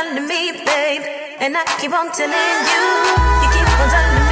on me, babe, and I keep on telling you, you keep on telling me.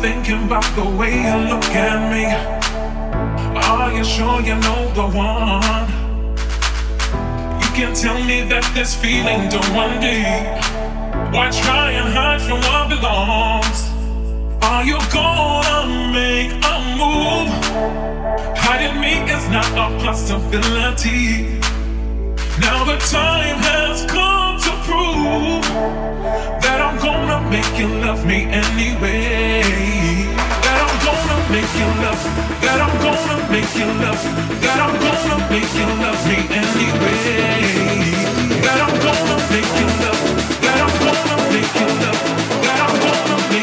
Thinking about the way you look at me. Are you sure you know the one? You can tell me that this feeling don't run deep. Why try and hide from what belongs? Are you gonna make a move? Hiding me is not a possibility. Now the time has come to prove that I'm gonna make you love me anyway. That I'm gonna make you love. That I'm gonna make you love. That I'm gonna make you love me anyway. That I'm gonna make you love. That I'm gonna make you love. That I'm gonna make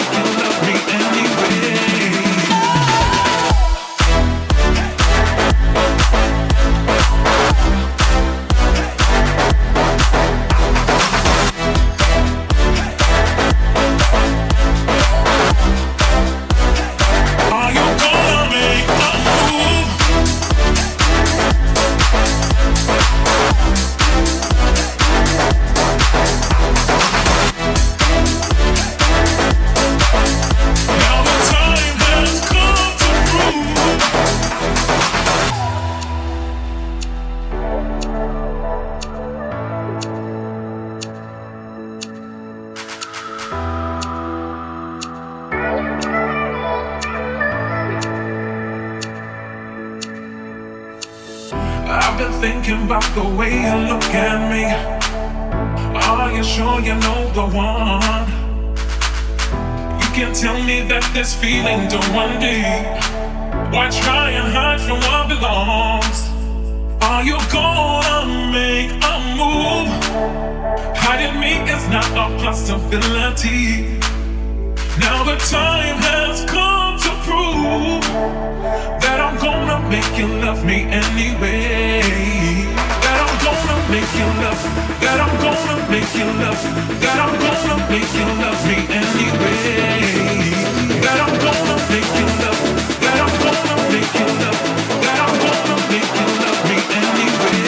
the one? You can't tell me that this feeling don't run deep. Why try and hide from what belongs? Are you gonna make a move? Hiding me is not a possibility. Now the time has come to prove that I'm gonna make you love me anyway make you love, I'm gonna make you love, I'm gonna make you love me anyway. I'm gonna make you love, that I'm gonna make you love, that I'm gonna make you love me anyway.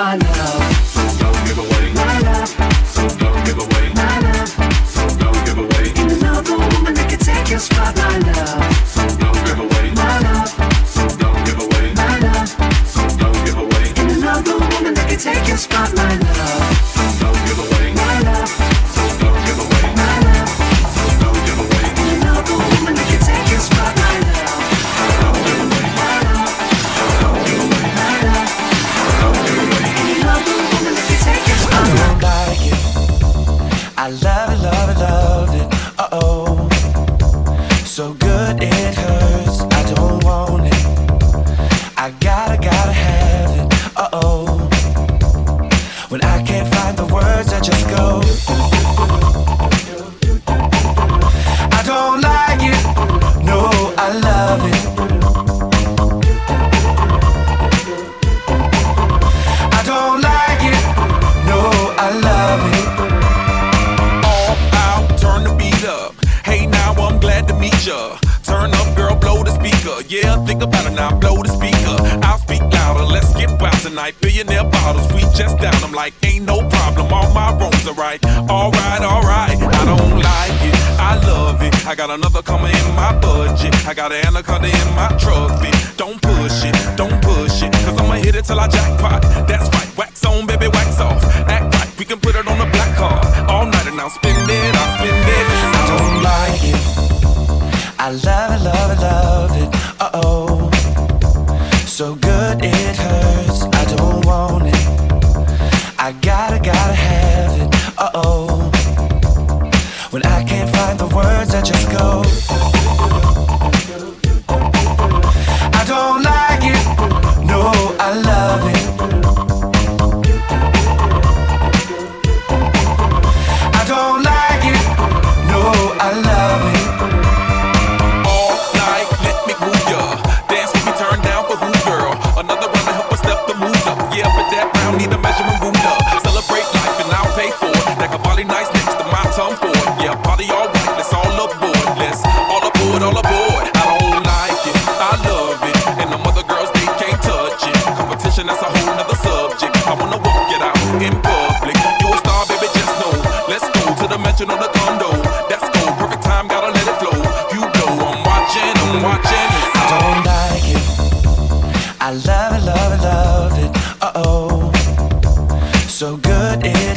my life. That's right, wax on, baby, wax off. Act right, we can put it on a black car All night and I'll spin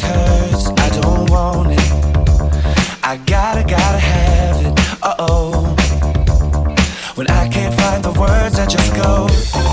hurts. I don't want it. I gotta, gotta have it. Uh oh. When I can't find the words, I just go.